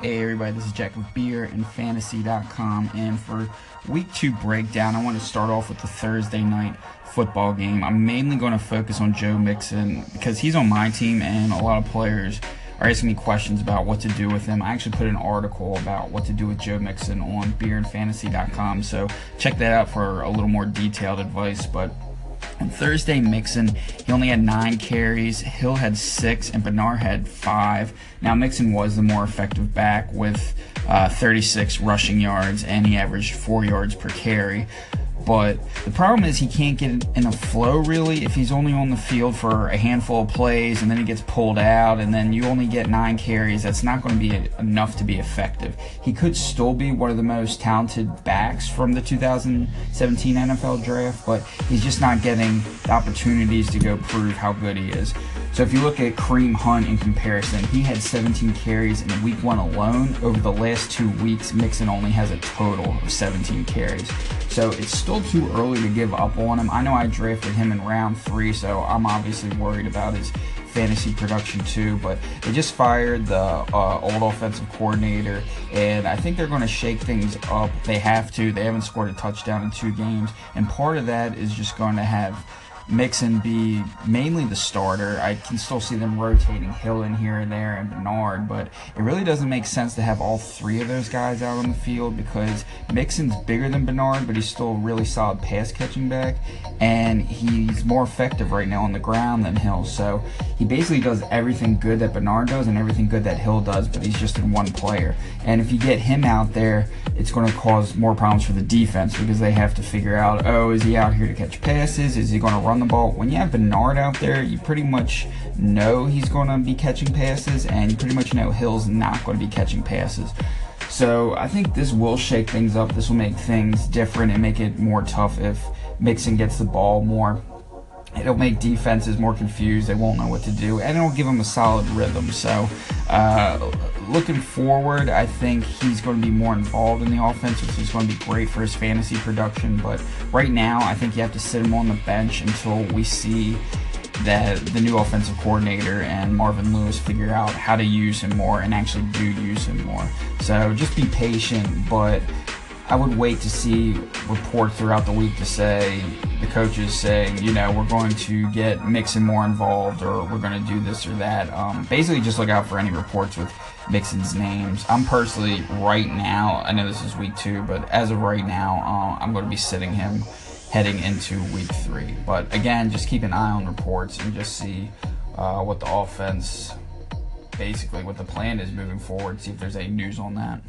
Hey everybody, this is Jack of Beer and Fantasy.com, and for week two breakdown, I want to start off with the Thursday night football game. I'm mainly going to focus on Joe Mixon because he's on my team, and a lot of players are asking me questions about what to do with him. I actually put an article about what to do with Joe Mixon on beer and beerandfantasy.com, so check that out for a little more detailed advice. But on Thursday, Mixon, he only had nine carries. Hill had six, and Bernard had five. Now, Mixon was the more effective back with uh, 36 rushing yards, and he averaged four yards per carry. But the problem is he can't get in a flow really if he's only on the field for a handful of plays and then he gets pulled out and then you only get nine carries. That's not going to be enough to be effective. He could still be one of the most talented backs from the 2017 NFL draft, but he's just not getting the opportunities to go prove how good he is. So if you look at Kareem Hunt in comparison, he had 17 carries in week one alone. Over the last two weeks, Mixon only has a total of 17 carries. So it's still too early to give up on him. I know I drafted him in round three, so I'm obviously worried about his fantasy production too. But they just fired the uh, old offensive coordinator, and I think they're going to shake things up. They have to. They haven't scored a touchdown in two games, and part of that is just going to have Mixon be mainly the starter. I can still see them rotating Hill in here and there and Bernard, but it really doesn't make sense to have all three of those guys out on the field because Mixon's bigger than Bernard, but he's still a really solid pass catching back, and he's more effective right now on the ground than Hill. So he basically does everything good that Bernard does and everything good that Hill does, but he's just in one player. And if you get him out there, it's going to cause more problems for the defense because they have to figure out, oh, is he out here to catch passes? Is he going to run the ball. When you have Bernard out there, you pretty much know he's going to be catching passes, and you pretty much know Hill's not going to be catching passes. So I think this will shake things up. This will make things different and make it more tough if Mixon gets the ball more. It'll make defenses more confused. They won't know what to do, and it'll give them a solid rhythm. So, uh, looking forward, I think he's going to be more involved in the offense, which is going to be great for his fantasy production. But right now, I think you have to sit him on the bench until we see that the new offensive coordinator and Marvin Lewis figure out how to use him more and actually do use him more. So just be patient, but I would wait to see reports throughout the week to say the coaches saying, you know, we're going to get Mixon more involved or we're going to do this or that. Um, basically, just look out for any reports with Mixon's names. I'm personally, right now, I know this is week two, but as of right now, uh, I'm going to be sitting him heading into week three. But again, just keep an eye on reports and just see uh, what the offense, basically, what the plan is moving forward, see if there's any news on that.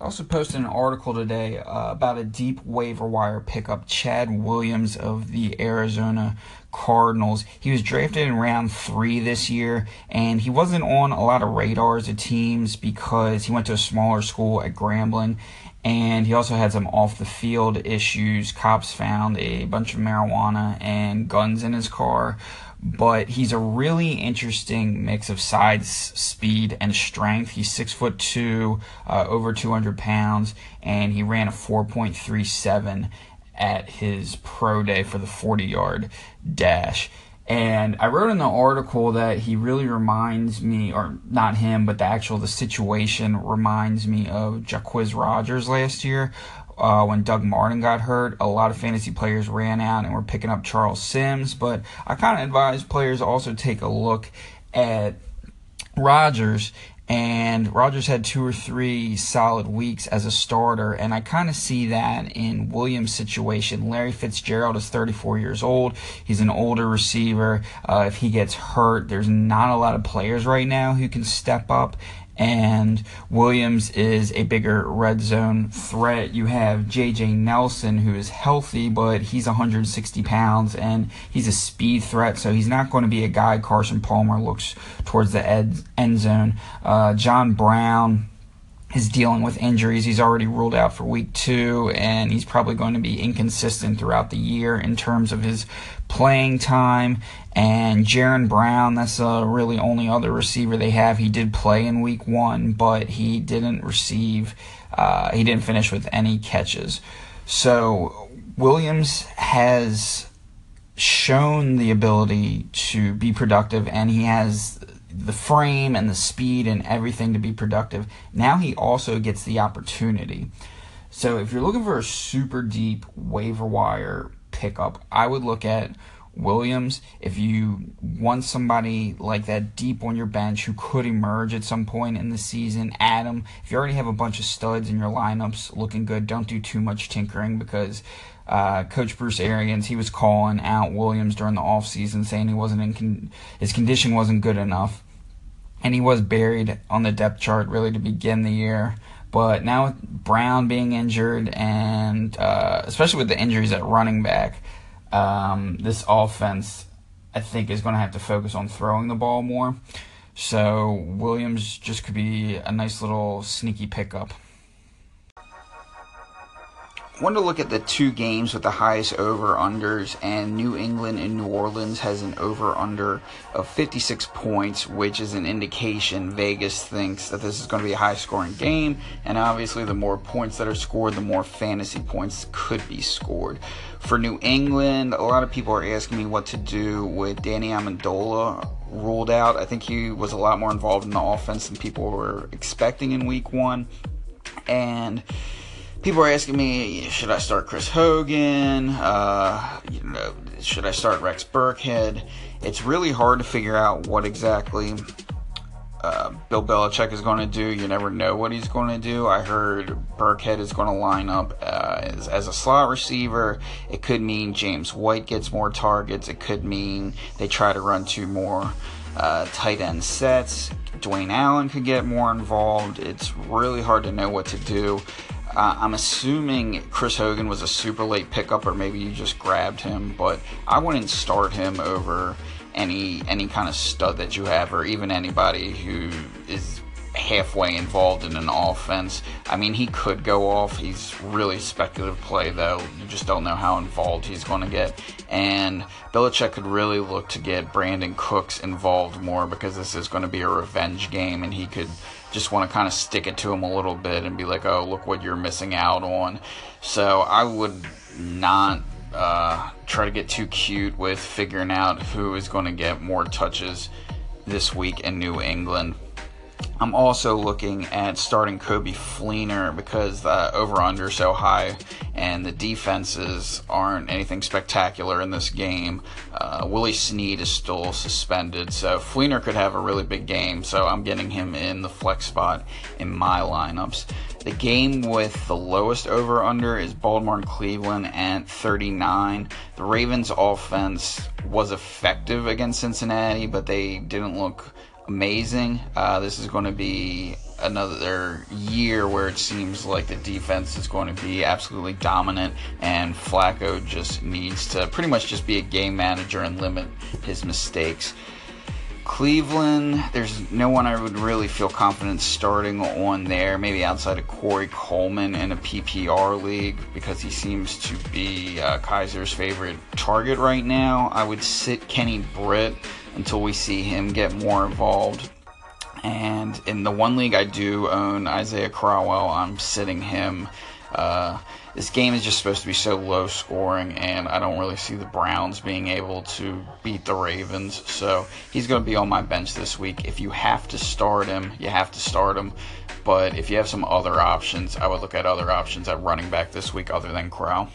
I also posted an article today uh, about a deep waiver wire pickup, Chad Williams of the Arizona Cardinals. He was drafted in round three this year, and he wasn't on a lot of radars of teams because he went to a smaller school at Grambling, and he also had some off the field issues. Cops found a bunch of marijuana and guns in his car but he's a really interesting mix of size, speed, and strength. He's six foot two, uh, over 200 pounds, and he ran a 4.37 at his pro day for the 40 yard dash. And I wrote in the article that he really reminds me, or not him, but the actual the situation reminds me of Jacquizz Rodgers last year, uh, when Doug Martin got hurt, a lot of fantasy players ran out and were picking up Charles Sims. But I kind of advise players also take a look at Rodgers. And Rodgers had two or three solid weeks as a starter, and I kind of see that in Williams' situation. Larry Fitzgerald is 34 years old. He's an older receiver. Uh, if he gets hurt, there's not a lot of players right now who can step up and Williams is a bigger red zone threat. You have J.J. Nelson, who is healthy, but he's 160 pounds and he's a speed threat, so he's not going to be a guy Carson Palmer looks towards the ed- end zone. Uh, John Brown is dealing with injuries. He's already ruled out for week two, and he's probably going to be inconsistent throughout the year in terms of his playing time. And Jaron Brown, that's a really only other receiver they have. He did play in week one, but he didn't receive, uh, he didn't finish with any catches. So Williams has shown the ability to be productive, and he has the frame and the speed and everything to be productive. Now he also gets the opportunity. So if you're looking for a super deep waiver wire pickup, I would look at Williams. If you want somebody like that deep on your bench who could emerge at some point in the season, Adam. If you already have a bunch of studs in your lineups looking good, don't do too much tinkering because uh, Coach Bruce Arians he was calling out Williams during the offseason saying he wasn't in con- his condition wasn't good enough, and he was buried on the depth chart really to begin the year. But now with Brown being injured, and uh, especially with the injuries at running back, um, this offense, I think, is going to have to focus on throwing the ball more. So Williams just could be a nice little sneaky pickup. I wanted to look at the two games with the highest over unders, and New England and New Orleans has an over under of 56 points, which is an indication Vegas thinks that this is going to be a high scoring game. And obviously, the more points that are scored, the more fantasy points could be scored. For New England, a lot of people are asking me what to do with Danny Amendola ruled out. I think he was a lot more involved in the offense than people were expecting in week one. And people are asking me, should I start Chris Hogan? Uh, you know, should I start Rex Burkhead? It's really hard to figure out what exactly uh, Bill Belichick is going to do. You never know what he's going to do. I heard Burkhead is going to line up uh, as, as, a slot receiver. It could mean James White gets more targets. It could mean they try to run two more uh, tight end sets. Dwayne Allen could get more involved. It's really hard to know what to do. Uh, I'm assuming Chris Hogan was a super late pickup, or maybe you just grabbed him, but I wouldn't start him over any any kind of stud that you have, or even anybody who is halfway involved in an offense. I mean, he could go off. He's really speculative play, though. You just don't know how involved he's going to get. And Belichick could really look to get Brandin Cooks involved more because this is going to be a revenge game, and he could just want to kind of stick it to him a little bit and be like, oh, look what you're missing out on. So I would not uh, try to get too cute with figuring out who is going to get more touches this week in New England. I'm also looking at starting Coby Fleener because the over under is so high and the defenses aren't anything spectacular in this game. Uh, Willie Snead is still suspended, so Fleener could have a really big game. So I'm getting him in the flex spot in my lineups. The game with the lowest over under is Baltimore and Cleveland at 39. The Ravens offense was effective against Cincinnati, but they didn't look amazing. Uh, this is going to be another year where it seems like the defense is going to be absolutely dominant, and Flacco just needs to pretty much just be a game manager and limit his mistakes. Cleveland, there's no one I would really feel confident starting on there, maybe outside of Corey Coleman in a PPR league because he seems to be uh, Kizer's favorite target right now. I would sit Kenny Britt until we see him get more involved. And in the one league I do own Isaiah Crowell, I'm sitting him. Uh, this game is just supposed to be so low scoring, and I don't really see the Browns being able to beat the Ravens. So he's going to be on my bench this week. If you have to start him, you have to start him. But if you have some other options, I would look at other options at running back this week other than Crowell.